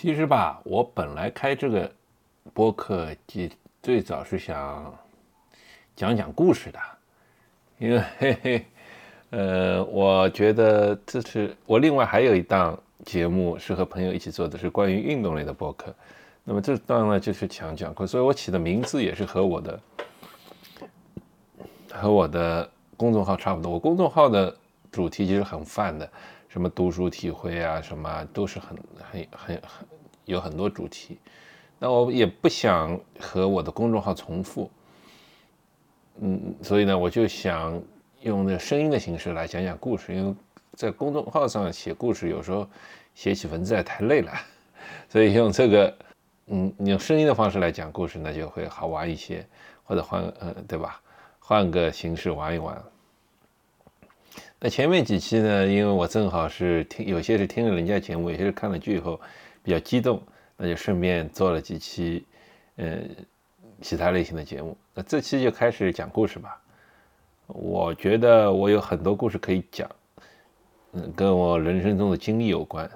其实吧，我本来开这个播客，最最早是想讲讲故事的，因为嘿嘿，呃，我觉得这是我另外还有一档节目是和朋友一起做的，是关于运动类的播客。那么这档呢就是讲讲故，所以我起的名字也是和我的和我的公众号差不多。我公众号的主题其实很泛的。什么读书体会啊，什么都是很很很很有很多主题。那我也不想和我的公众号重复，嗯，所以呢，我就想用那声音的形式来讲讲故事。因为在公众号上写故事，有时候写起文字来太累了，所以用这个，嗯，用声音的方式来讲故事，那就会好玩一些，或者换呃，对吧？换个形式玩一玩。那前面几期呢，因为我正好是听，有些是听了人家节目，有些是看了剧以后比较激动，那就顺便做了几期，呃，其他类型的节目。那这期就开始讲故事吧。我觉得我有很多故事可以讲，嗯，跟我人生中的经历有关，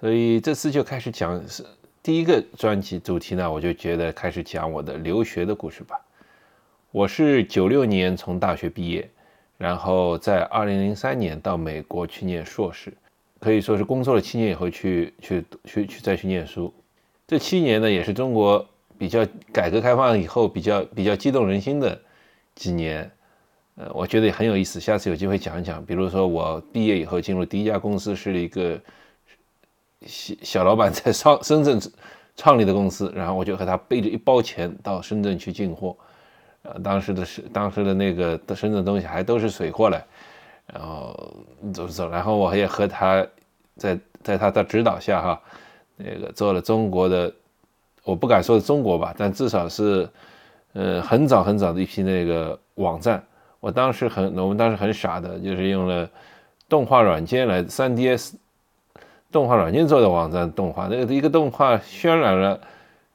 所以这次就开始讲是第一个专辑主题呢，我就觉得开始讲我的留学的故事吧。我是九六年从大学毕业。然后在二零零三年到美国去念硕士，可以说是工作了七年以后去去去去再去念书。这七年呢，也是中国比较改革开放以后比较比较激动人心的几年。呃，我觉得也很有意思，下次有机会讲一讲。比如说我毕业以后进入第一家公司是一个小小老板在上深圳创立的公司，然后我就和他背着一包钱到深圳去进货。呃，当时的是当时的那个深圳东西还都是水货嘞，然后走走，然后我也和他在在他的指导下哈，那个做了中国的，我不敢说中国吧，但至少是呃很早很早的一批那个网站。我当时很我们当时很傻的，就是用了动画软件来 3DS 动画软件做的网站动画，那个一个动画渲染了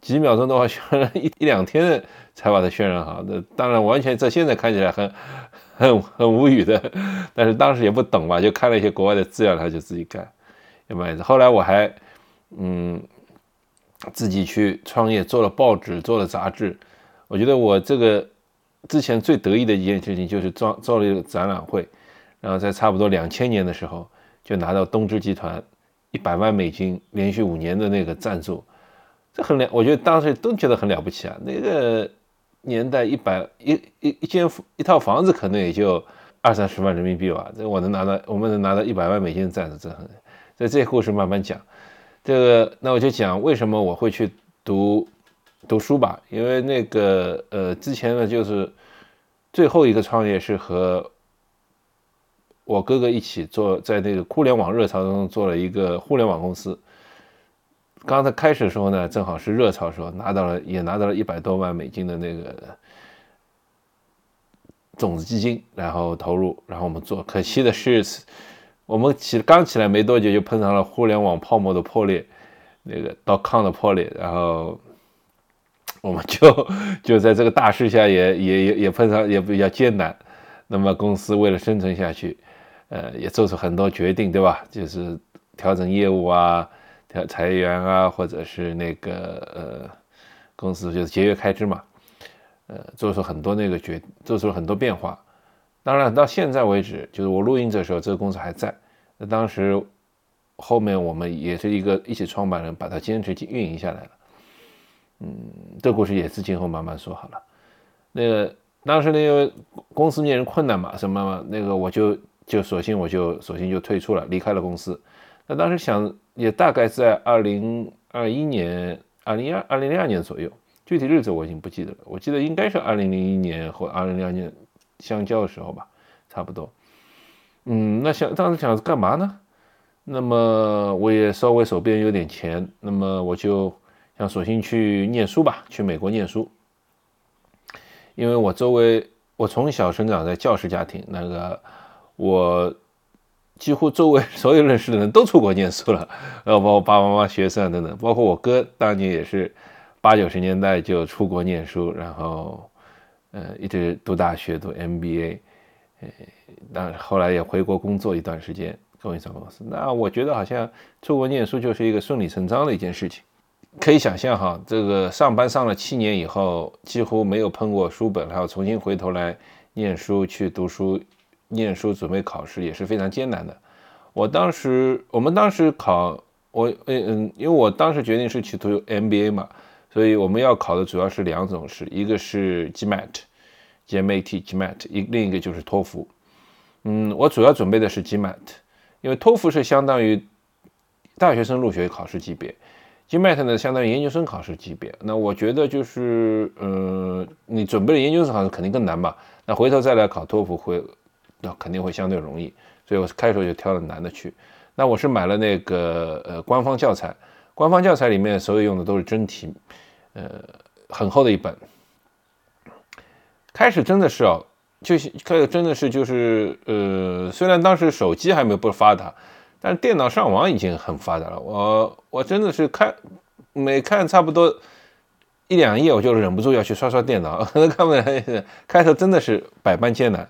几秒钟的话，渲染一一两天的。才把它渲染好，那当然完全在现在看起来很 很很无语的，但是当时也不懂嘛，就看了一些国外的资料，他就自己干，有没有？后来我还嗯自己去创业，做了报纸，做了杂志。我觉得我这个之前最得意的一件事情就是做做了一个展览会，然后在差不多两千年的时候就拿到东芝集团一百万美金连续五年的那个赞助，这很了，我觉得当时都觉得很了不起啊，那个。年代一百一一一间一套房子可能也就二三十万人民币吧，这我能拿到，我们能拿到一百万美金的赞助，这很。在这故事慢慢讲，这个那我就讲为什么我会去读读书吧，因为那个呃之前呢就是最后一个创业是和我哥哥一起做，在那个互联网热潮中做了一个互联网公司。刚才开始的时候呢，正好是热潮时候，拿到了也拿到了一百多万美金的那个种子基金，然后投入，然后我们做。可惜的是，我们起刚起来没多久，就碰上了互联网泡沫的破裂，那个 dot com 的破裂，然后我们就就在这个大势下，也也也也碰上也比较艰难。那么公司为了生存下去，呃，也做出很多决定，对吧？就是调整业务啊。要裁员啊，或者是那个呃，公司就是节约开支嘛，呃，做出很多那个决，做出了很多变化。当然，到现在为止，就是我录音这时候，这个公司还在。那当时后面我们也是一个一起创办人，把它坚持运营下来了。嗯，这故事也是今后慢慢说好了。那个当时呢，因为公司面临困难嘛，什么嘛那个我就就索性我就索性就退出了，离开了公司。那当时想。也大概在二零二一年、二零二二零零二年左右，具体日子我已经不记得了。我记得应该是二零零一年或二零零二年相交的时候吧，差不多。嗯，那想当时想干嘛呢？那么我也稍微手边有点钱，那么我就想索性去念书吧，去美国念书。因为我周围我从小生长在教师家庭，那个我。几乎周围所有认识的人都出国念书了，呃，包括爸爸妈妈、学生等等，包括我哥当年也是八九十年代就出国念书，然后，呃，一直读大学读 MBA，呃，当后来也回国工作一段时间，供应商公司。那我觉得好像出国念书就是一个顺理成章的一件事情。可以想象哈，这个上班上了七年以后，几乎没有碰过书本，还要重新回头来念书去读书、念书准备考试，也是非常艰难的。我当时，我们当时考，我嗯嗯，因为我当时决定是去读 MBA 嘛，所以我们要考的主要是两种试，一个是 GMAT，GMAT，GMAT，一另一个就是托福。嗯，我主要准备的是 GMAT，因为托福是相当于大学生入学考试级别。GMAT 呢，相当于研究生考试级别。那我觉得就是，嗯，你准备的研究生考试肯定更难吧？那回头再来考托福会，那肯定会相对容易。所以我开头就挑了难的去。那我是买了那个呃官方教材，官方教材里面所有用的都是真题，呃，很厚的一本。开始真的是哦，就是开始真的是就是呃，虽然当时手机还没有不发达。但是电脑上网已经很发达了，我我真的是看每看差不多一两页，我就忍不住要去刷刷电脑，看不来。开头真的是百般艰难。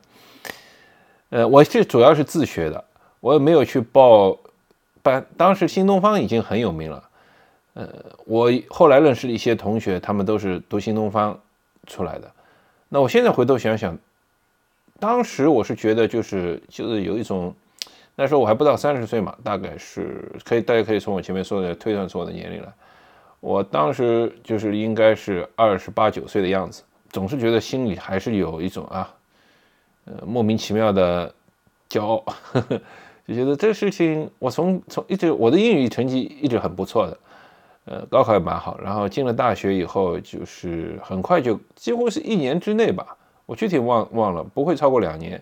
呃，我是主要是自学的，我也没有去报班。当时新东方已经很有名了，呃，我后来认识了一些同学，他们都是读新东方出来的。那我现在回头想想，当时我是觉得就是就是有一种。那时候我还不到三十岁嘛，大概是可以，大家可以从我前面说的推断出我的年龄来。我当时就是应该是二十八九岁的样子，总是觉得心里还是有一种啊，呃，莫名其妙的骄傲，就觉得这个事情，我从从一直我的英语成绩一直很不错的，呃，高考也蛮好，然后进了大学以后，就是很快就几乎是一年之内吧，我具体忘忘了，不会超过两年。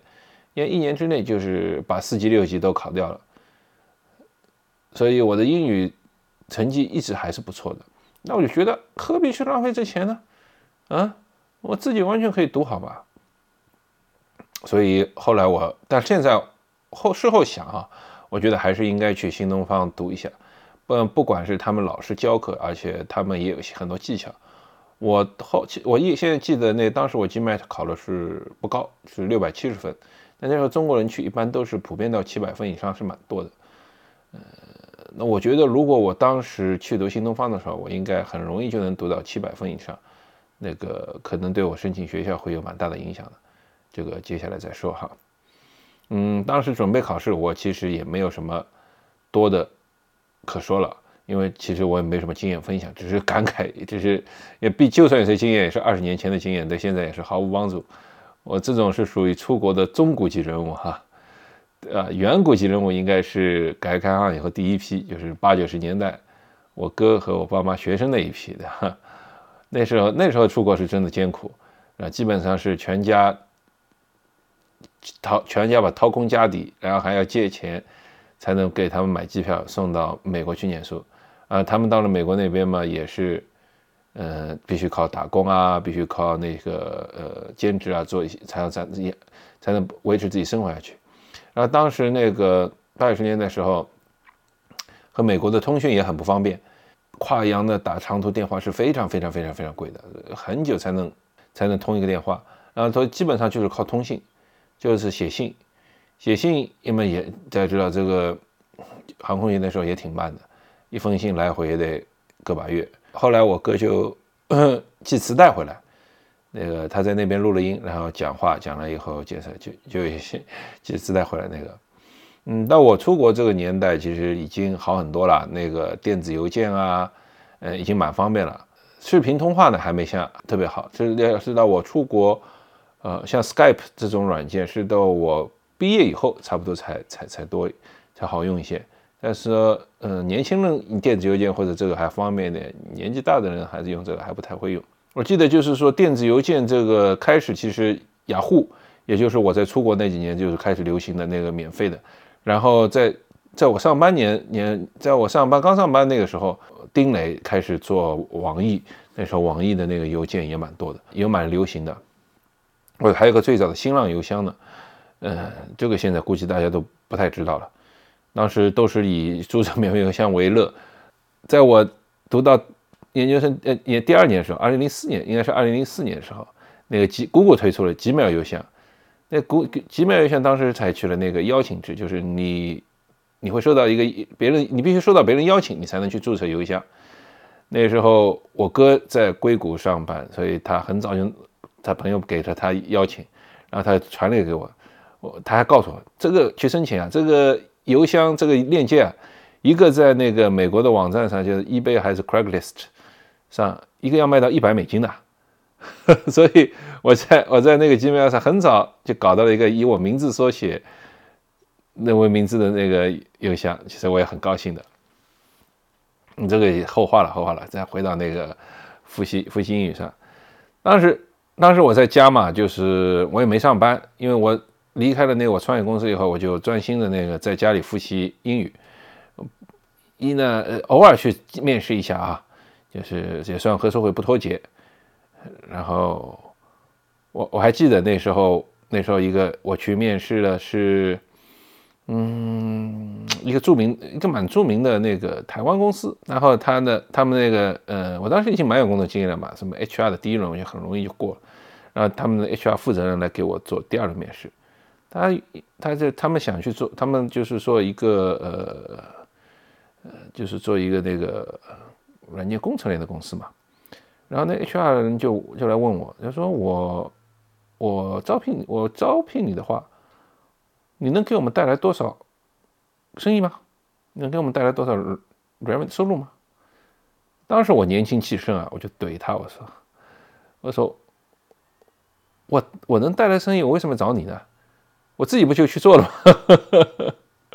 因为一年之内就是把四级六级都考掉了，所以我的英语成绩一直还是不错的。那我就觉得何必去浪费这钱呢？啊，我自己完全可以读好吧。所以后来我，但现在后事后想啊，我觉得还是应该去新东方读一下。不，不管是他们老师教课，而且他们也有很多技巧。我后期我一现在记得那当时我 GMAT 考的是不高，是六百七十分。那那时候中国人去一般都是普遍到七百分以上是蛮多的，呃，那我觉得如果我当时去读新东方的时候，我应该很容易就能读到七百分以上，那个可能对我申请学校会有蛮大的影响的，这个接下来再说哈。嗯，当时准备考试，我其实也没有什么多的可说了，因为其实我也没什么经验分享，只是感慨，只是也毕就算有些经验，也是二十年前的经验，对现在也是毫无帮助。我这种是属于出国的中古级人物哈，啊，远古级人物应该是改革开放以后第一批，就是八九十年代，我哥和我爸妈学生那一批的哈。那时候那时候出国是真的艰苦啊，基本上是全家掏全家把掏空家底，然后还要借钱才能给他们买机票送到美国去念书啊。他们到了美国那边嘛，也是。呃，必须靠打工啊，必须靠那个呃兼职啊，做一些才能才自己才能维持自己生活下去。然后当时那个八九十年代时候，和美国的通讯也很不方便，跨洋的打长途电话是非常非常非常非常贵的，很久才能才能通一个电话。然后都基本上就是靠通信，就是写信，写信因为也大家知道这个航空业那时候也挺慢的，一封信来回也得个把月。后来我哥就 寄磁带回来，那个他在那边录了音，然后讲话讲了以后接着就就寄磁带回来那个，嗯，到我出国这个年代其实已经好很多了，那个电子邮件啊，呃，已经蛮方便了。视频通话呢还没像特别好，是要是到我出国，呃，像 Skype 这种软件是到我毕业以后差不多才才才多才好用一些。但是说，嗯，年轻人电子邮件或者这个还方便一点，年纪大的人还是用这个还不太会用。我记得就是说，电子邮件这个开始，其实雅虎，也就是我在出国那几年就是开始流行的那个免费的。然后在在我上班年年，在我上班刚上班那个时候，丁磊开始做网易，那时候网易的那个邮件也蛮多的，也蛮流行的。我还有个最早的新浪邮箱呢，嗯，这个现在估计大家都不太知道了。当时都是以注册免费邮箱为乐，在我读到研究生呃也第二年的时候，二零零四年应该是二零零四年的时候，那个 G Google 推出了 Gmail 邮箱，那 G Gmail 邮箱当时采取了那个邀请制，就是你你会收到一个别人，你必须收到别人邀请，你才能去注册邮箱。那时候我哥在硅谷上班，所以他很早就他朋友给了他邀请，然后他传了给我，我他还告诉我这个去申请啊，这个邮箱这个链接啊，一个在那个美国的网站上，就是 eBay 还是 Craigslist 上，一个要卖到一百美金的，所以我在我在那个 Gmail 上很早就搞到了一个以我名字缩写那位名字的那个邮箱，其实我也很高兴的。你这个后话了，后话了。再回到那个复习复习英语上，当时当时我在家嘛，就是我也没上班，因为我离开了那个我创业公司以后，我就专心的那个在家里复习英语。一呢，偶尔去面试一下啊，就是也算和社会不脱节。然后我我还记得那时候那时候一个我去面试的是。嗯，一个著名，一个蛮著名的那个台湾公司，然后他的他们那个，呃，我当时已经蛮有工作经验了嘛，什么 HR 的第一轮我就很容易就过了，然后他们的 HR 负责人来给我做第二轮面试，他他这他们想去做，他们就是说一个呃呃，就是做一个那个软件工程类的公司嘛，然后那 HR 人就就来问我，他说我我招聘我招聘你的话。你能给我们带来多少生意吗？能给我们带来多少 revenue 收入吗？当时我年轻气盛啊，我就怼他，我说：“我说我我能带来生意，我为什么找你呢？我自己不就去做了吗？”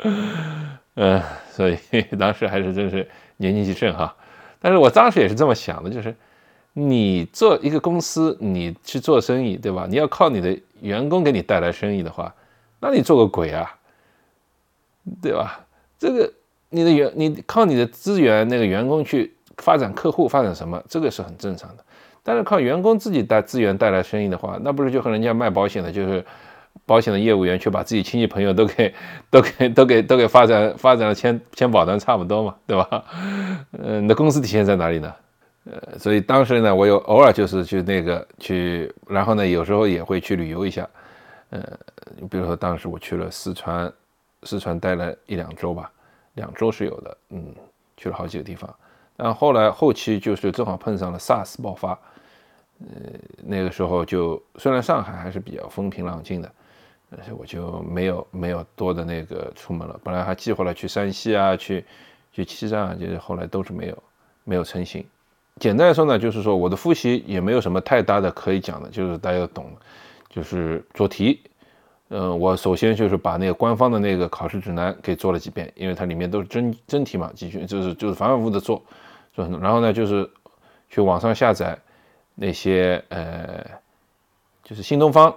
嗯，所以 当时还是真是年轻气盛哈。但是我当时也是这么想的，就是你做一个公司，你去做生意，对吧？你要靠你的员工给你带来生意的话。那你做个鬼啊，对吧？这个你的员，你靠你的资源，那个员工去发展客户，发展什么，这个是很正常的。但是靠员工自己带资源带来生意的话，那不是就和人家卖保险的，就是保险的业务员去把自己亲戚朋友都给 都给都给都给发展发展了签签保单差不多嘛，对吧？嗯，你的公司体现在哪里呢？呃，所以当时呢，我有偶尔就是去那个去，然后呢，有时候也会去旅游一下。呃，你比如说当时我去了四川，四川待了一两周吧，两周是有的，嗯，去了好几个地方。但后来后期就是正好碰上了 SARS 爆发，呃，那个时候就虽然上海还是比较风平浪静的，但是我就没有没有多的那个出门了。本来还计划了去山西啊，去去西藏啊，就是后来都是没有没有成行。简单来说呢，就是说我的复习也没有什么太大的可以讲的，就是大家懂。就是做题，嗯，我首先就是把那个官方的那个考试指南给做了几遍，因为它里面都是真真题嘛，继续就是就是反反复复的做，做很多。然后呢，就是去网上下载那些呃，就是新东方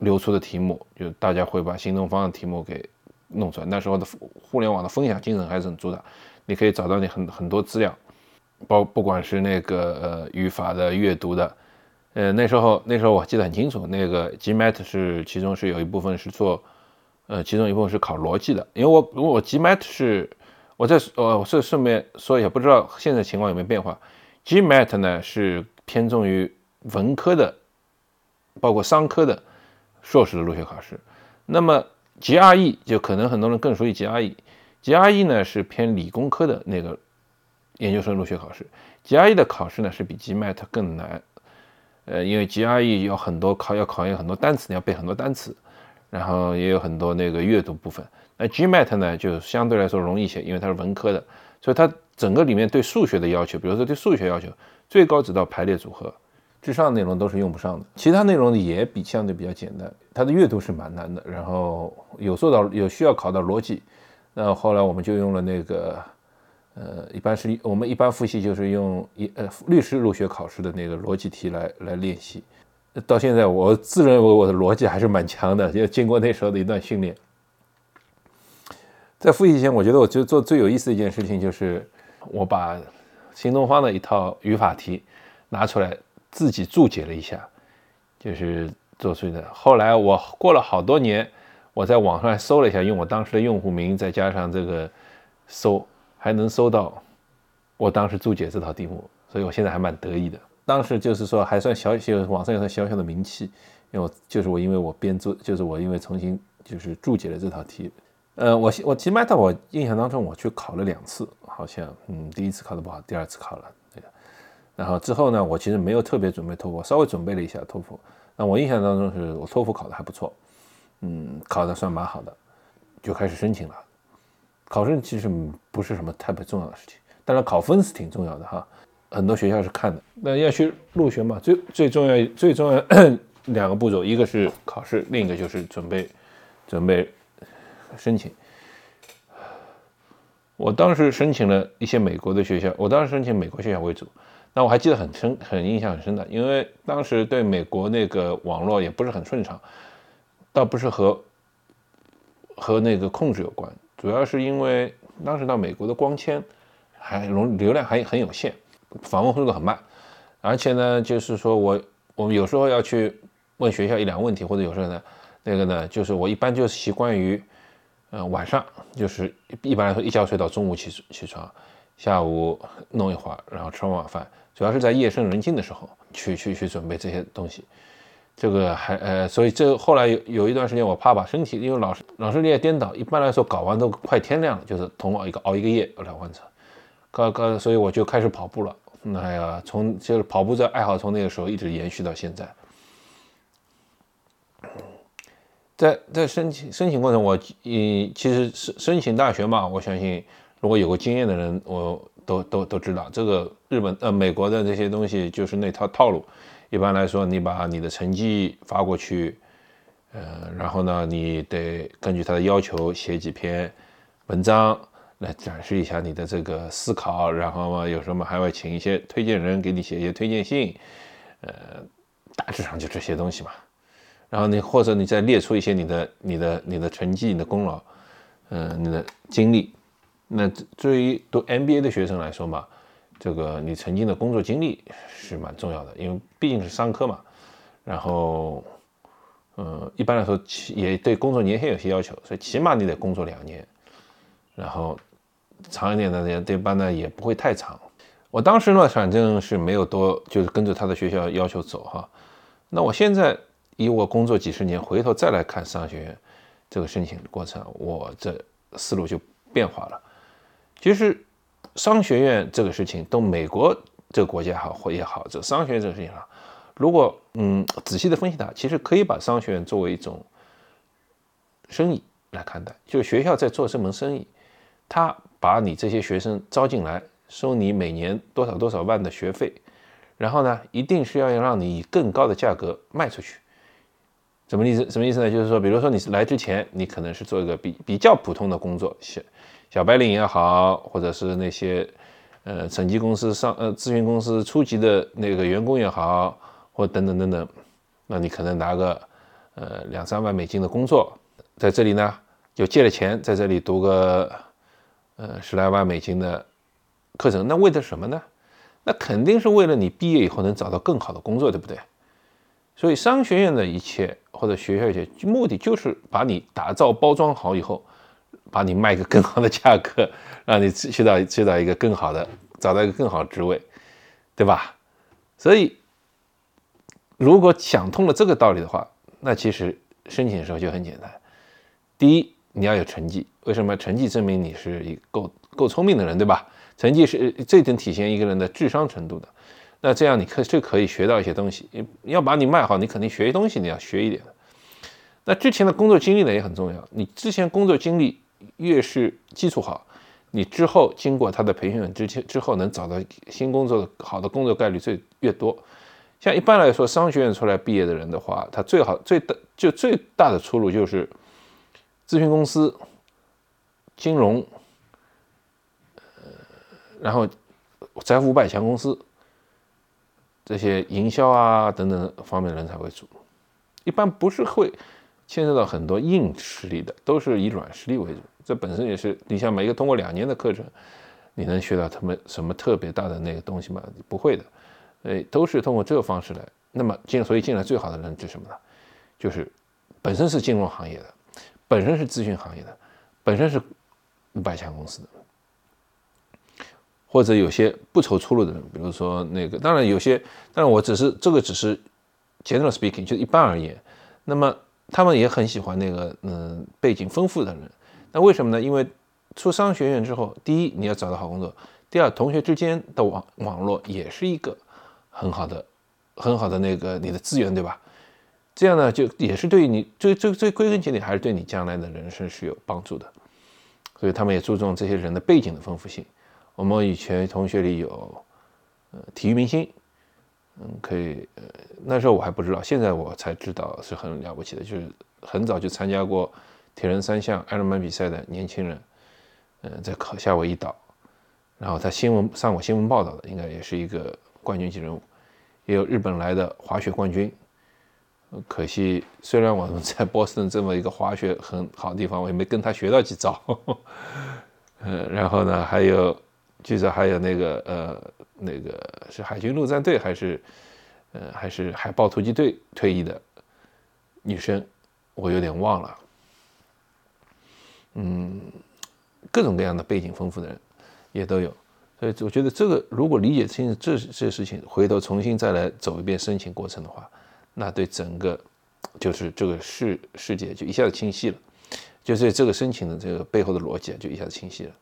流出的题目，就大家会把新东方的题目给弄出来。那时候的互联网的分享精神还是很足的，你可以找到你很很多资料，包不管是那个呃语法的、阅读的。呃，那时候那时候我记得很清楚，那个 GMAT 是其中是有一部分是做，呃，其中一部分是考逻辑的。因为我如果我 GMAT 是，我在呃，我顺顺便说一下，不知道现在情况有没有变化。GMAT 呢是偏重于文科的，包括商科的硕士的入学考试。那么 GRE 就可能很多人更熟悉 GRE，GRE 呢是偏理工科的那个研究生入学考试。GRE 的考试呢是比 GMAT 更难。呃，因为 GRE 有很多考要考验很多单词，你要背很多单词，然后也有很多那个阅读部分。那 GMAT 呢，就相对来说容易一些，因为它是文科的，所以它整个里面对数学的要求，比如说对数学要求，最高只到排列组合，之上内容都是用不上的。其他内容也比相对比较简单，它的阅读是蛮难的，然后有做到有需要考到逻辑，那后来我们就用了那个。呃，一般是我们一般复习就是用一呃律师入学考试的那个逻辑题来来练习。到现在我自认为我的逻辑还是蛮强的，就经过那时候的一段训练。在复习前，我觉得我就做最有意思的一件事情就是我把新东方的一套语法题拿出来自己注解了一下，就是做出的。后来我过了好多年，我在网上搜了一下，用我当时的用户名再加上这个搜。还能搜到我当时注解这套题目，所以我现在还蛮得意的。当时就是说还算小小，网上有小小的名气，因为我就是我因为我编注，就是我因为重新就是注解了这套题，呃，我我其实 Meta 我印象当中我去考了两次，好像嗯第一次考的不好，第二次考了那个，然后之后呢，我其实没有特别准备托福，稍微准备了一下托福。那我印象当中是我托福考的还不错，嗯，考的算蛮好的，就开始申请了。考试其实不是什么特别重要的事情，当然考分是挺重要的哈，很多学校是看的。那要去入学嘛，最最重要最重要 两个步骤，一个是考试，另一个就是准备准备。申请，我当时申请了一些美国的学校，我当时申请美国学校为主。那我还记得很深，很印象很深的，因为当时对美国那个网络也不是很顺畅，倒不是和和那个控制有关，主要是因为当时到美国的光纤还容流量还很有限，访问速度很慢，而且呢，就是说我我们有时候要去问学校一两个问题，或者有时候呢，那个呢，就是我一般就是习惯于。嗯，晚上就是一般来说一觉睡到中午起起床，下午弄一会儿，然后吃完晚饭，主要是在夜深人静的时候去去去准备这些东西。这个还呃，所以这后来有有一段时间我怕把身体，因为老是老是日夜颠倒，一般来说搞完都快天亮了，就是同熬一个熬一个夜来完成。搞搞，所以我就开始跑步了。哎呀，从就是跑步这爱好从那个时候一直延续到现在。在在申请申请过程，我嗯，其实申申请大学嘛，我相信如果有过经验的人，我都都都知道，这个日本呃美国的这些东西就是那套套路。一般来说，你把你的成绩发过去，呃，然后呢，你得根据他的要求写几篇文章来展示一下你的这个思考，然后嘛，有什么还会请一些推荐人给你写一些推荐信，呃，大致上就这些东西嘛。然后你或者你再列出一些你的、你的、你的成绩、你的功劳，嗯，你的经历。那对于读 MBA 的学生来说嘛，这个你曾经的工作经历是蛮重要的，因为毕竟是商科嘛。然后，嗯，一般来说也对工作年限有些要求，所以起码你得工作两年。然后长一点的这班呢也不会太长。我当时呢反正是没有多，就是跟着他的学校要求走哈。那我现在。以我工作几十年，回头再来看商学院这个申请的过程，我这思路就变化了。其实商学院这个事情，都美国这个国家好或也好，这商学院这个事情啊，如果嗯仔细的分析它，其实可以把商学院作为一种生意来看待，就是学校在做这门生意，他把你这些学生招进来，收你每年多少多少万的学费，然后呢，一定是要让你以更高的价格卖出去。什么意思？什么意思呢？就是说，比如说你是来之前，你可能是做一个比比较普通的工作，小小白领也好，或者是那些呃审计公司上呃咨询公司初级的那个员工也好，或等等等等，那你可能拿个呃两三万美金的工作，在这里呢就借了钱，在这里读个呃十来万美金的课程，那为的什么呢？那肯定是为了你毕业以后能找到更好的工作，对不对？所以商学院的一切或者学校一切目的就是把你打造包装好以后，把你卖个更好的价格，让你去到去到一个更好的，找到一个更好的职位，对吧？所以如果想通了这个道理的话，那其实申请的时候就很简单。第一，你要有成绩，为什么？成绩证明你是一够够聪明的人，对吧？成绩是最能体现一个人的智商程度的。那这样你可就可以学到一些东西。要把你卖好，你肯定学东西，你要学一点。那之前的工作经历呢也很重要。你之前工作经历越是基础好，你之后经过他的培训之前之后能找到新工作的好的工作概率最越多。像一般来说，商学院出来毕业的人的话，他最好最大就最大的出路就是咨询公司、金融，呃，然后财富五百强公司。这些营销啊等等方面的人才为主，一般不是会牵涉到很多硬实力的，都是以软实力为主。这本身也是，你像每个通过两年的课程，你能学到他们什么特别大的那个东西吗？不会的，哎，都是通过这个方式来。那么进，所以进来最好的人是什么呢？就是本身是金融行业的，本身是咨询行业的，本身是五百强公司的。或者有些不愁出路的人，比如说那个，当然有些，但是我只是这个只是 general speaking，就一般而言。那么他们也很喜欢那个嗯背景丰富的人，那为什么呢？因为出商学院之后，第一你要找到好工作，第二同学之间的网网络也是一个很好的、很好的那个你的资源，对吧？这样呢，就也是对你最最最归根结底还是对你将来的人生是有帮助的。所以他们也注重这些人的背景的丰富性。我们以前同学里有呃体育明星，嗯，可以呃那时候我还不知道，现在我才知道是很了不起的，就是很早就参加过铁人三项、艾伦曼比赛的年轻人，嗯，在考夏威夷岛，然后他新闻上过新闻报道的，应该也是一个冠军级人物。也有日本来的滑雪冠军。可惜，虽然我们在波士顿这么一个滑雪很好的地方，我也没跟他学到几招。呃，然后呢，还有，据说还有那个呃，那个是海军陆战队还是呃还是海豹突击队退役的女生，我有点忘了。嗯，各种各样的背景丰富的人也都有，所以我觉得这个如果理解清楚这这事情，回头重新再来走一遍申请过程的话。那对整个就是这个世世界就一下子清晰了，就是这个申请的这个背后的逻辑啊就一下子清晰了。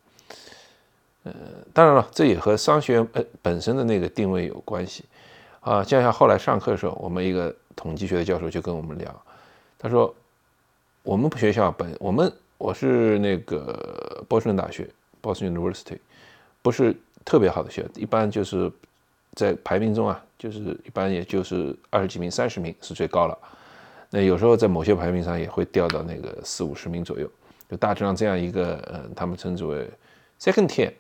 呃，当然了，这也和商学院呃本身的那个定位有关系啊。就像后来上课的时候，我们一个统计学的教授就跟我们聊，他说我们学校本我们我是那个波士顿大学 （Boston University），不是特别好的学校，一般就是在排名中啊。就是一般也就是二十几名、三十名是最高了，那有时候在某些排名上也会掉到那个四五十名左右，就大致上这样一个，呃，他们称之为 second tier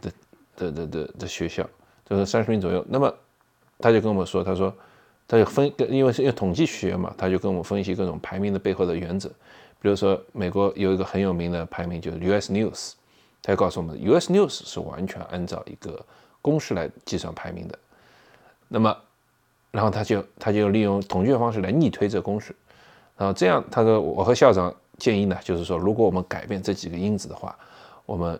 的的的的的学校，就是三十名左右。那么他就跟我们说，他说他就分，因为是因为统计学嘛，他就跟我们分析各种排名的背后的原则。比如说美国有一个很有名的排名就是 US News，他就告诉我们，US News 是完全按照一个公式来计算排名的。那么，然后他就他就利用统计的方式来逆推这个公式，然后这样他说我和校长建议呢，就是说如果我们改变这几个因子的话，我们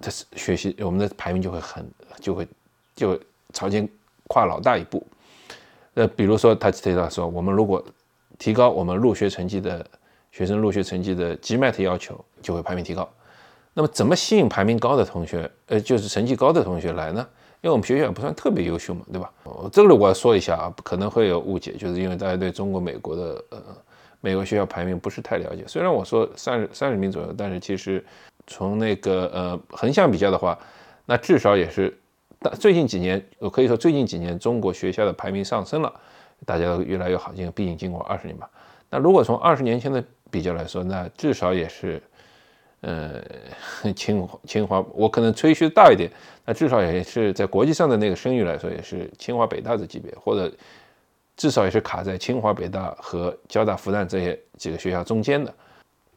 的学习我们的排名就会很就会就朝前跨老大一步。呃，比如说他提到说，我们如果提高我们入学成绩的学生入学成绩的 GMAT 要求，就会排名提高。那么怎么吸引排名高的同学，呃，就是成绩高的同学来呢？因为我们学校也不算特别优秀嘛，对吧？这个我要说一下啊，可能会有误解，就是因为大家对中国、美国的呃美国学校排名不是太了解。虽然我说三十三十名左右，但是其实从那个呃横向比较的话，那至少也是大最近几年，我可以说最近几年中国学校的排名上升了，大家都越来越好。因为毕竟经过二十年吧。那如果从二十年前的比较来说，那至少也是。呃，清华清华，我可能吹嘘大一点，那至少也是在国际上的那个声誉来说，也是清华北大的级别，或者至少也是卡在清华北大和交大复旦这些几个学校中间的。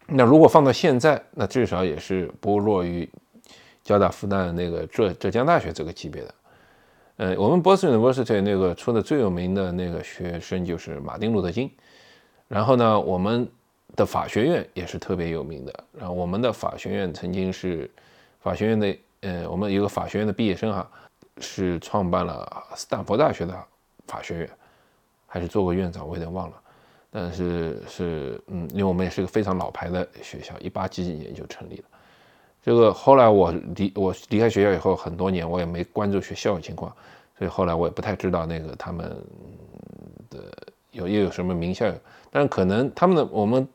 那如果放到现在，那至少也是不弱于交大复旦那个浙浙江大学这个级别的。呃，我们波士顿 University 那个出的最有名的那个学生就是马丁路德金，然后呢，我们。的法学院也是特别有名的。然后我们的法学院曾经是法学院的，呃，我们有个法学院的毕业生哈，是创办了斯坦福大学的法学院，还是做过院长，我有点忘了。但是是，嗯，因为我们也是个非常老牌的学校，一八几几年就成立了。这个后来我离我离开学校以后很多年，我也没关注学校的情况，所以后来我也不太知道那个他们的有又有什么名校，但是可能他们的我们。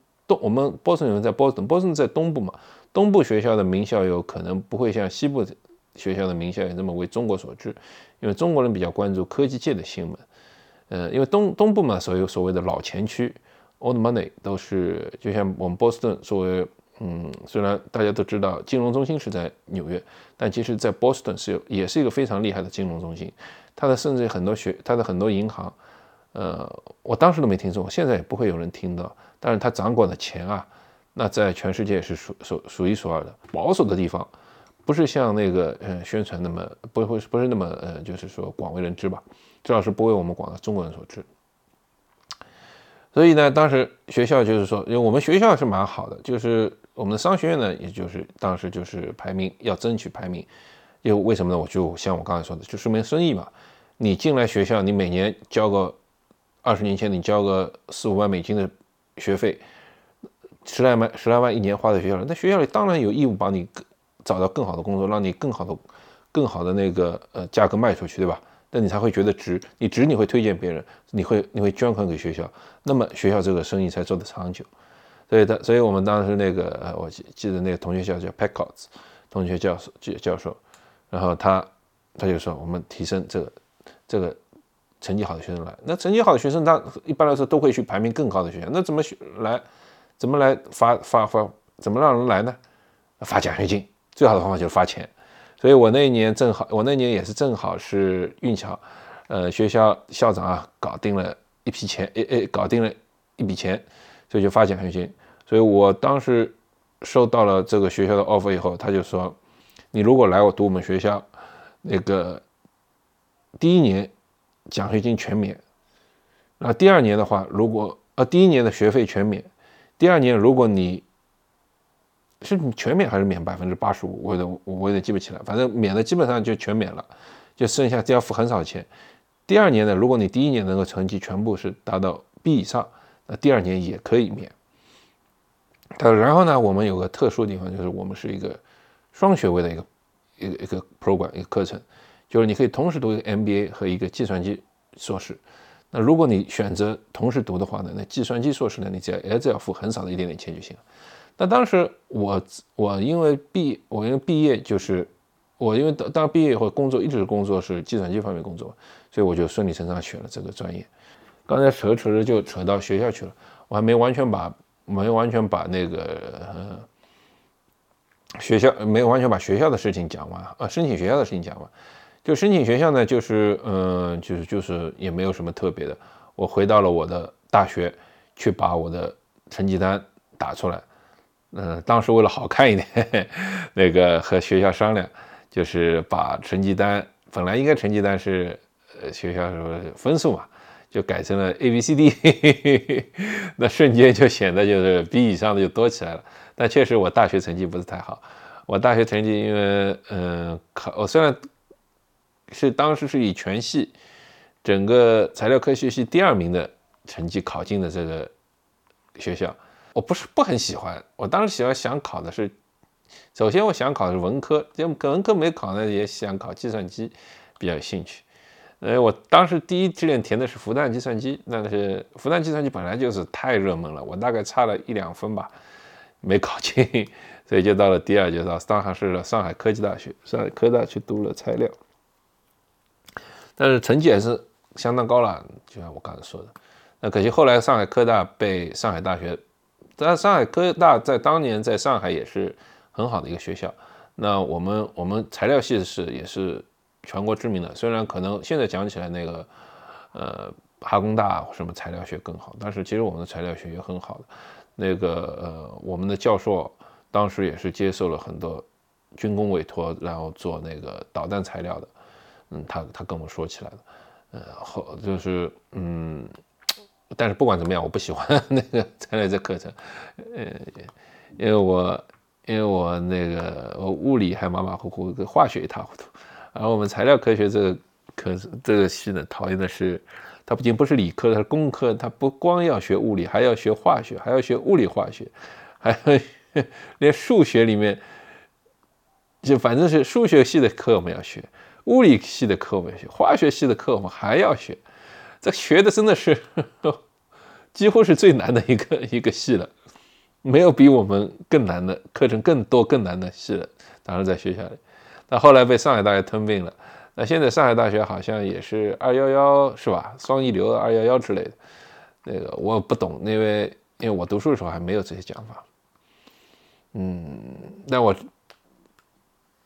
我们波士顿在波士顿，波士顿在东部嘛，东部学校的名校有可能不会像西部学校的名校也这么为中国所知，因为中国人比较关注科技界的新闻，呃，因为东东部嘛，所有所谓的老钱区，old money 都是就像我们波士顿作为，嗯，虽然大家都知道金融中心是在纽约，但其实在波士顿是有也是一个非常厉害的金融中心，它的甚至很多学它的很多银行。呃，我当时都没听说过，现在也不会有人听到。但是他掌管的钱啊，那在全世界是数数数一数二的。保守的地方，不是像那个呃宣传那么不会不是那么呃，就是说广为人知吧，至少是不为我们广大中国人所知。所以呢，当时学校就是说，因为我们学校是蛮好的，就是我们的商学院呢，也就是当时就是排名要争取排名，因为为什么呢？我就像我刚才说的，就说明生意嘛。你进来学校，你每年交个。二十年前你交个四五万美金的学费，十来万十来万一年花在学校里，那学校里当然有义务帮你找到更好的工作，让你更好的更好的那个呃价格卖出去，对吧？那你才会觉得值，你值你会推荐别人，你会你会捐款给学校，那么学校这个生意才做得长久。所以，他所以我们当时那个呃，我记记得那个同学叫叫 Peckots 同学教授教教授，然后他他就说我们提升这个这个成绩好的学生来，那成绩好的学生他一般来说都会去排名更高的学校，那怎么来怎么来发发发怎么让人来呢？发奖学金，最好的方法就是发钱。所以我那一年正好，我那年也是正好是运气好，呃，学校校长啊搞定了一批钱，诶诶，搞定了一笔钱，所以就发奖学金。所以我当时收到了这个学校的 offer 以后，他就说，你如果来我读我们学校，那个第一年奖学金全免，那第二年的话，如果呃第一年的学费全免，第二年如果你是全免还是免百分之八十五？我有点我有点记不起来，反正免的基本上就全免了，就剩下只要付很少钱。第二年呢，如果你第一年能够成绩全部是达到 B 以上，那第二年也可以免。他然后呢，我们有个特殊的地方，就是我们是一个双学位的一个一个一个 program 一个课程，就是你可以同时读一个 MBA 和一个计算机硕士。那如果你选择同时读的话呢，那计算机硕士呢，你只要也只要付很少的一点点钱就行了。那当时我我因为毕我因为毕业就是我因为当毕业以后工作一直工作是计算机方面工作，所以我就顺理成章选了这个专业。刚才扯扯着就扯到学校去了，我还没完全把没完全把那个学校没完全把学校的事情讲完啊，申请学校的事情讲完。就申请学校呢，就是嗯，就是就是也没有什么特别的。我回到了我的大学去把我的成绩单打出来。嗯，当时为了好看一点，那个和学校商量，就是把成绩单本来应该成绩单是呃学校什么分数嘛，就改成了 A B C D，那瞬间就显得就是 B 以上的就多起来了。但确实我大学成绩不是太好，我大学成绩因为嗯考我虽然是当时是以全系整个材料科学系第二名的成绩考进的这个学校。我不是不很喜欢，我当时喜欢想考的是，首先我想考的是文科，就文科没考呢，也想考计算机，比较有兴趣。呃，我当时第一志愿填的是复旦计算机，但是复旦计算机本来就是太热门了，我大概差了一两分吧，没考进，所以就到了第二，就到上海市的上海科技大学，上海科大去读了材料，但是成绩还是相当高了，就像我刚才说的，那可惜后来上海科大被上海大学。在上海科大在当年在上海也是很好的一个学校。那我们我们材料系是也是全国知名的。虽然可能现在讲起来那个呃哈工大什么材料学更好，但是其实我们的材料学也很好的。那个呃我们的教授当时也是接受了很多军工委托，然后做那个导弹材料的。嗯，他他跟我说起来的，呃后就是嗯。但是不管怎么样，我不喜欢 那个材料这课程，呃，因为我因为我那个我物理还马马虎虎，化学一塌糊涂。而我们材料科学这个科这个系呢，讨厌的是，它不仅不是理科，它是工科，它不光要学物理，还要学化学，还要学物理化学，还要 连数学里面，就反正是数学系的课我们要学，物理系的课我们学，化学系的课我们还要学。这学的真的是 几乎是最难的一个一个系了，没有比我们更难的课程更多更难的系了。当然在学校里，那后来被上海大学吞并了。那现在上海大学好像也是二幺幺是吧？双一流二幺幺之类的。那个我不懂，因为因为我读书的时候还没有这些讲法。嗯，那我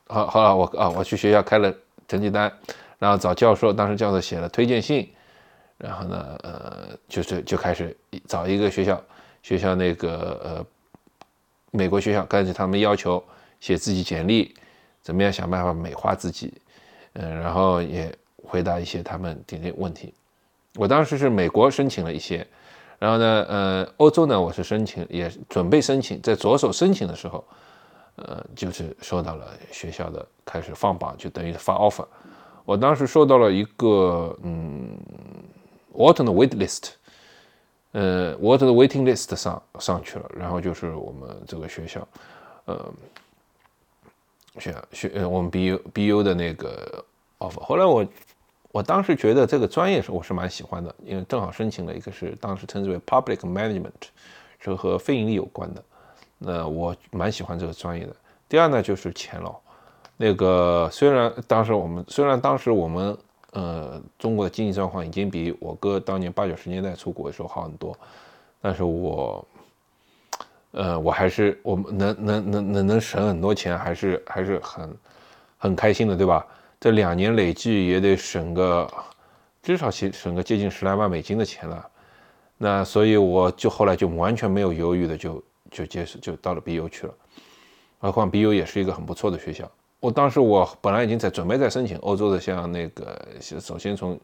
好好了，我啊我去学校开了成绩单，然后找教授，当时教授写了推荐信。然后呢，呃，就是就开始找一个学校，学校那个呃，美国学校，根据他们要求写自己简历，怎么样想办法美化自己，嗯，然后也回答一些他们点点问题。我当时是美国申请了一些，然后呢，呃，欧洲呢，我是申请也准备申请，在着手申请的时候，呃，就是收到了学校的开始放榜，就等于发 offer。我当时收到了一个，嗯。Autumn wait list，呃，我的 waiting list 上上去了，然后就是我们这个学校，呃，学学呃我们 BU BU 的那个 offer。后来我我当时觉得这个专业是我是蛮喜欢的，因为正好申请了一个是当时称之为 public management，是和非盈利有关的，那我蛮喜欢这个专业的。第二呢就是钱了，那个虽然当时我们虽然当时我们。呃，中国的经济状况已经比我哥当年八九十年代出国的时候好很多，但是我，呃，我还是我们能能能能能省很多钱，还是还是很很开心的，对吧？这两年累计也得省个至少省省个接近十来万美金的钱了，那所以我就后来就完全没有犹豫的就就接受就到了 BU 去了，何况 BU 也是一个很不错的学校。我当时我本来已经在准备在申请欧洲的，像那个首先从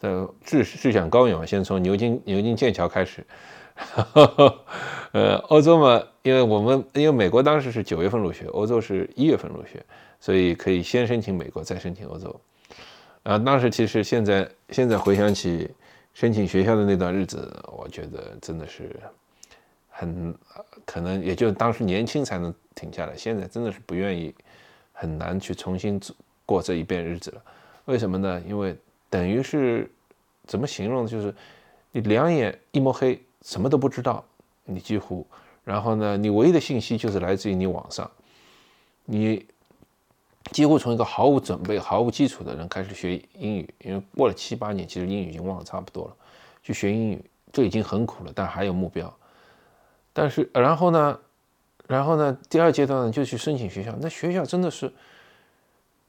的志志向高远，先从牛津牛津剑桥开始。呃，欧洲嘛，因为我们因为美国当时是九月份入学，欧洲是一月份入学，所以可以先申请美国，再申请欧洲。啊，当时其实现在现在回想起申请学校的那段日子，我觉得真的是很可能也就当时年轻才能停下来，现在真的是不愿意。很难去重新过这一遍日子了，为什么呢？因为等于是怎么形容？就是你两眼一抹黑，什么都不知道，你几乎，然后呢，你唯一的信息就是来自于你网上，你几乎从一个毫无准备、毫无基础的人开始学英语，因为过了七八年，其实英语已经忘得差不多了，去学英语这已经很苦了，但还有目标。但是然后呢？然后呢，第二阶段呢，就去申请学校。那学校真的是，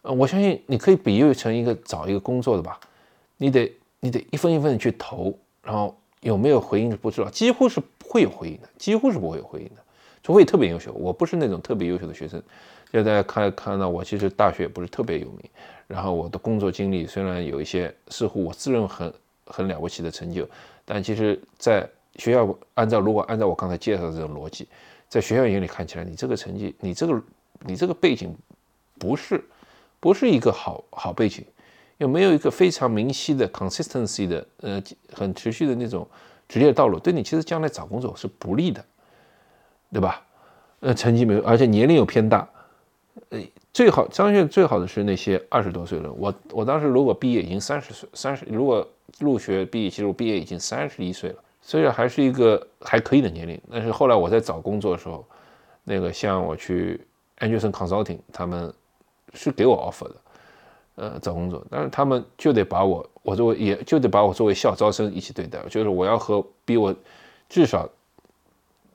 呃，我相信你可以比喻成一个找一个工作的吧，你得你得一分一分的去投，然后有没有回应不知道，几乎是不会有回应的，几乎是不会有回应的，除非特别优秀。我不是那种特别优秀的学生，现在看看到我其实大学也不是特别有名，然后我的工作经历虽然有一些似乎我自认很很了不起的成就，但其实在学校按照如果按照我刚才介绍的这种逻辑。在学校眼里看起来，你这个成绩，你这个，你这个背景，不是，不是一个好好背景，又没有一个非常明晰的 consistency 的，呃，很持续的那种职业道路，对你其实将来找工作是不利的，对吧？呃，成绩没有，而且年龄又偏大，呃，最好张学最好的是那些二十多岁了。我我当时如果毕业已经三十岁，三十如果入学毕业，其实我毕业已经三十一岁了。虽然还是一个还可以的年龄，但是后来我在找工作的时候，那个像我去 Anderson Consulting，他们是给我 offer 的，呃，找工作，但是他们就得把我，我作为也就得把我作为校招生一起对待，就是我要和比我至少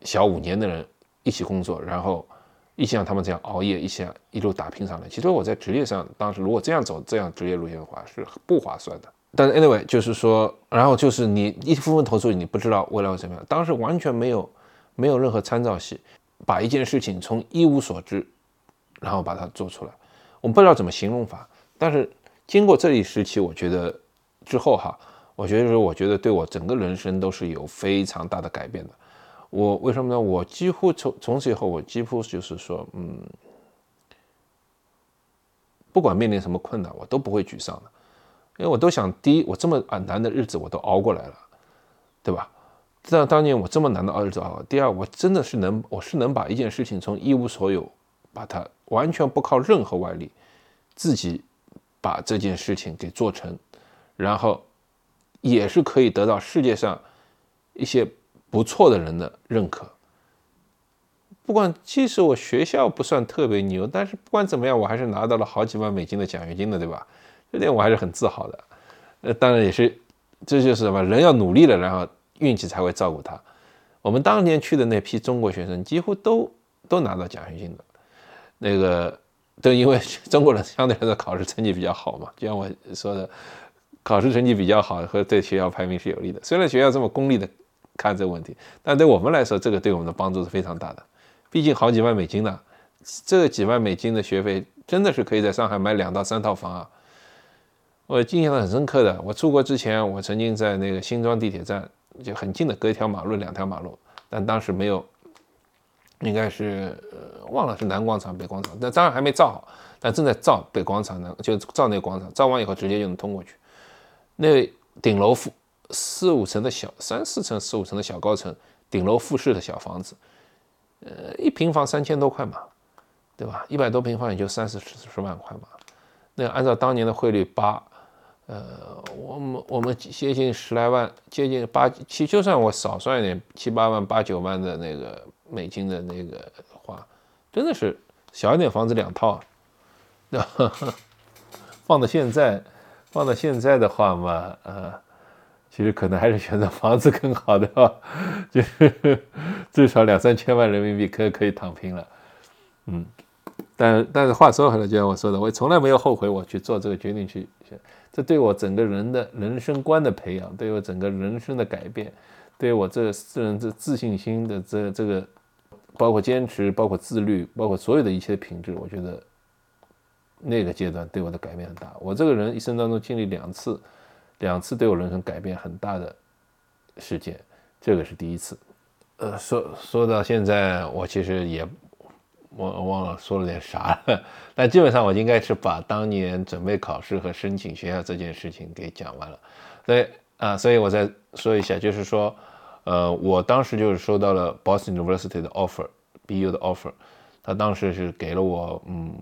小五年的人一起工作，然后一起像他们这样熬夜，一起一路打拼上来。其实我在职业上，当时如果这样走这样职业路线的话，是不划算的。但是 anyway，就是说，然后就是你一部分投诉，你不知道未来会怎么样。当时完全没有，没有任何参照系，把一件事情从一无所知，然后把它做出来。我们不知道怎么形容法，但是经过这一时期，我觉得之后哈，我觉得是，我觉得对我整个人生都是有非常大的改变的。我为什么呢？我几乎从从此以后，我几乎就是说，嗯，不管面临什么困难，我都不会沮丧的。因为我都想，第一，我这么啊难的日子我都熬过来了，对吧？这当年我这么难的日子熬。第二，我真的是能，我是能把一件事情从一无所有，把它完全不靠任何外力，自己把这件事情给做成，然后也是可以得到世界上一些不错的人的认可。不管即使我学校不算特别牛，但是不管怎么样，我还是拿到了好几万美金的奖学金的，对吧？这点我还是很自豪的，呃，当然也是，这就是什么人要努力了，然后运气才会照顾他。我们当年去的那批中国学生，几乎都都拿到奖学金的，那个都因为 中国人相对来说考试成绩比较好嘛，就像我说的，考试成绩比较好和对学校排名是有利的。虽然学校这么功利的看这个问题，但对我们来说，这个对我们的帮助是非常大的。毕竟好几万美金呢，这几万美金的学费真的是可以在上海买两到三套房啊。我印象很深刻的，我出国之前，我曾经在那个新庄地铁站，就很近的隔一条马路，两条马路，但当时没有，应该是呃忘了是南广场、北广场，但当然还没造好，但正在造北广场呢，就造那个广场，造完以后直接就能通过去。那顶楼附四五层的小三四层四五层的小高层，顶楼复式的小房子，呃，一平方三千多块嘛，对吧？一百多平方也就三四十十万块嘛。那按照当年的汇率八，呃，我们我们接近十来万，接近八七，就算我少算一点七八万八九万的那个美金的那个话，真的是小一点房子两套，那放到现在，放到现在的话嘛，呃。其实可能还是选择房子更好的，就是至少两三千万人民币可可以躺平了，嗯，但但是话说回来，就像我说的，我从来没有后悔我去做这个决定去选，这对我整个人的人生观的培养，对我整个人生的改变，对我这个人这自信心的这这个，包括坚持，包括自律，包括所有的一切品质，我觉得那个阶段对我的改变很大。我这个人一生当中经历两次。两次对我人生改变很大的事件，这个是第一次。呃，说说到现在，我其实也忘忘了说了点啥了，但基本上我应该是把当年准备考试和申请学校这件事情给讲完了。所以啊，所以我再说一下，就是说，呃，我当时就是收到了 Boston University 的 offer，BU 的 offer，他当时是给了我，嗯，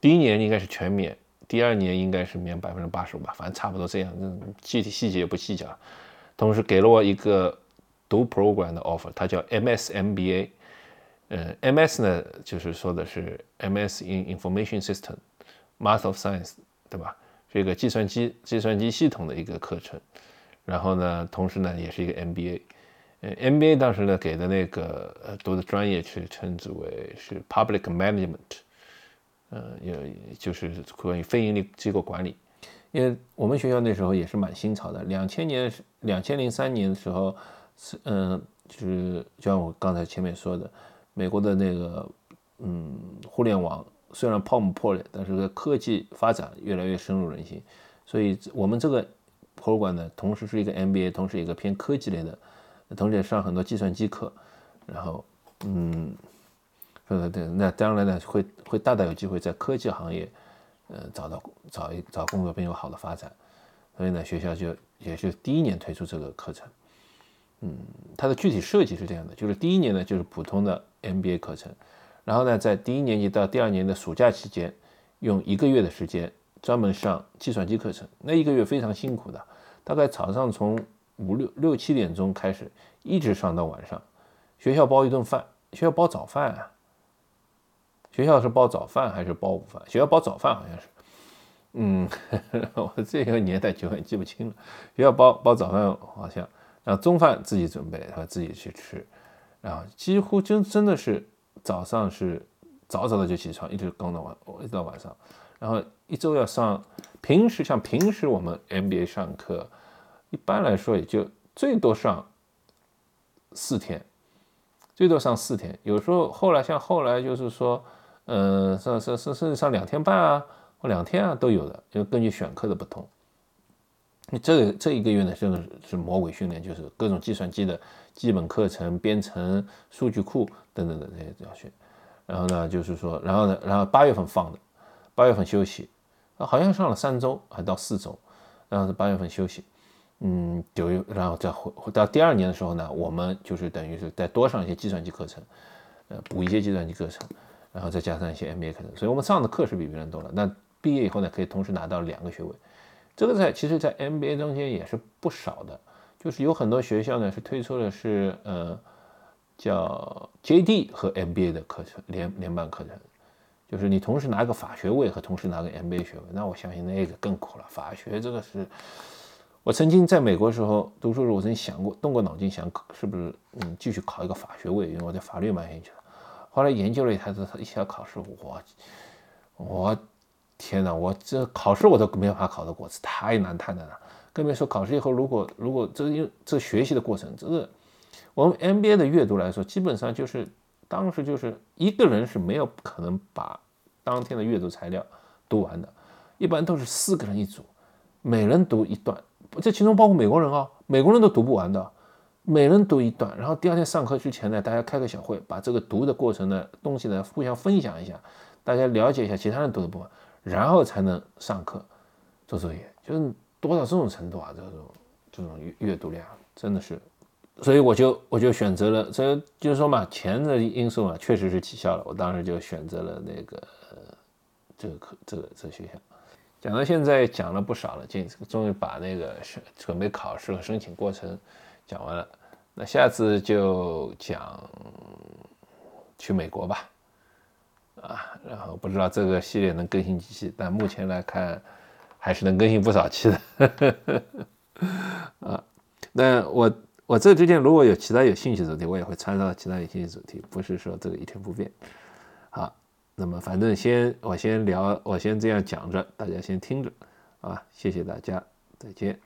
第一年应该是全免。第二年应该是免百分之八十五吧，反正差不多这样，具体细节也不细讲。同时给了我一个读 program 的 offer，它叫 MSMBA MBA。嗯，MS 呢就是说的是 MS in Information System, Math of Science，对吧？是一个计算机计算机系统的一个课程。然后呢，同时呢也是一个 MBA。呃，MBA 当时呢给的那个呃读的专业是称之为是 Public Management。呃，也就是关于非盈利机构管理，因为我们学校那时候也是蛮新潮的。两千年、两千零三年的时候，是嗯，就是就像我刚才前面说的，美国的那个嗯，互联网虽然泡沫破裂，但是科技发展越来越深入人心。所以我们这个博物馆呢，同时是一个 MBA，同时一个偏科技类的，同时也上很多计算机课，然后嗯。对对对，那当然呢，会会大大有机会在科技行业，呃，找到找一找工作并有好的发展，所以呢，学校就也是第一年推出这个课程，嗯，它的具体设计是这样的，就是第一年呢就是普通的 MBA 课程，然后呢，在第一年级到第二年的暑假期间，用一个月的时间专门上计算机课程，那一个月非常辛苦的，大概早上从五六六七点钟开始，一直上到晚上，学校包一顿饭，学校包早饭啊。学校是包早饭还是包午饭？学校包早饭好像是，嗯，我这个年代久远记不清了。学校包包早饭好像，然后中饭自己准备，然后自己去吃，然后几乎真真的是早上是早早的就起床，一直刚到晚，一直到晚上，然后一周要上，平时像平时我们 MBA 上课，一般来说也就最多上四天，最多上四天，有时候后来像后来就是说。嗯，上上上甚至上两天半啊，或两天啊都有的，就根据选课的不同。你这这一个月呢，真的是魔鬼训练，就是各种计算机的基本课程、编程、数据库等等的这些教学。然后呢，就是说，然后呢，然后八月份放的，八月份休息，好像上了三周还到四周，然后是八月份休息。嗯，九月，然后再回到第二年的时候呢，我们就是等于是再多上一些计算机课程，呃，补一些计算机课程。然后再加上一些 MBA 课程，所以我们上的课是比别人多了。那毕业以后呢，可以同时拿到两个学位。这个在其实，在 MBA 中间也是不少的。就是有很多学校呢是推出的是呃叫 JD 和 MBA 的课程联联办课程，就是你同时拿个法学位和同时拿个 MBA 学位。那我相信那个更苦了。法学这个是，我曾经在美国时候读书时候，我曾经想过动过脑筋想是不是嗯继续考一个法学位，因为我对法律蛮兴趣的。后来研究了一下这一下考试，我我天哪，我这考试我都没办法考得过，这太难太难了。更别说考试以后，如果如果这因这学习的过程，这个我们 MBA 的阅读来说，基本上就是当时就是一个人是没有可能把当天的阅读材料读完的，一般都是四个人一组，每人读一段，这其中包括美国人啊，美国人都读不完的。每人读一段，然后第二天上课之前呢，大家开个小会，把这个读的过程的东西呢互相分享一下，大家了解一下其他人读的部分，然后才能上课做作业，就是多到这种程度啊！这种这种阅阅读量，真的是，所以我就我就选择了，这就是说嘛，钱的因素嘛，确实是起效了。我当时就选择了那个这个课，这个这个学校。讲到现在讲了不少了，今终于把那个是准备考试和申请过程讲完了。那下次就讲去美国吧，啊，然后不知道这个系列能更新几期，但目前来看还是能更新不少期的。啊，那我我这之间如果有其他有兴趣的主题，我也会参照其他有兴趣主题，不是说这个一成不变。好。那么反正先我先聊，我先这样讲着，大家先听着，啊，谢谢大家，再见。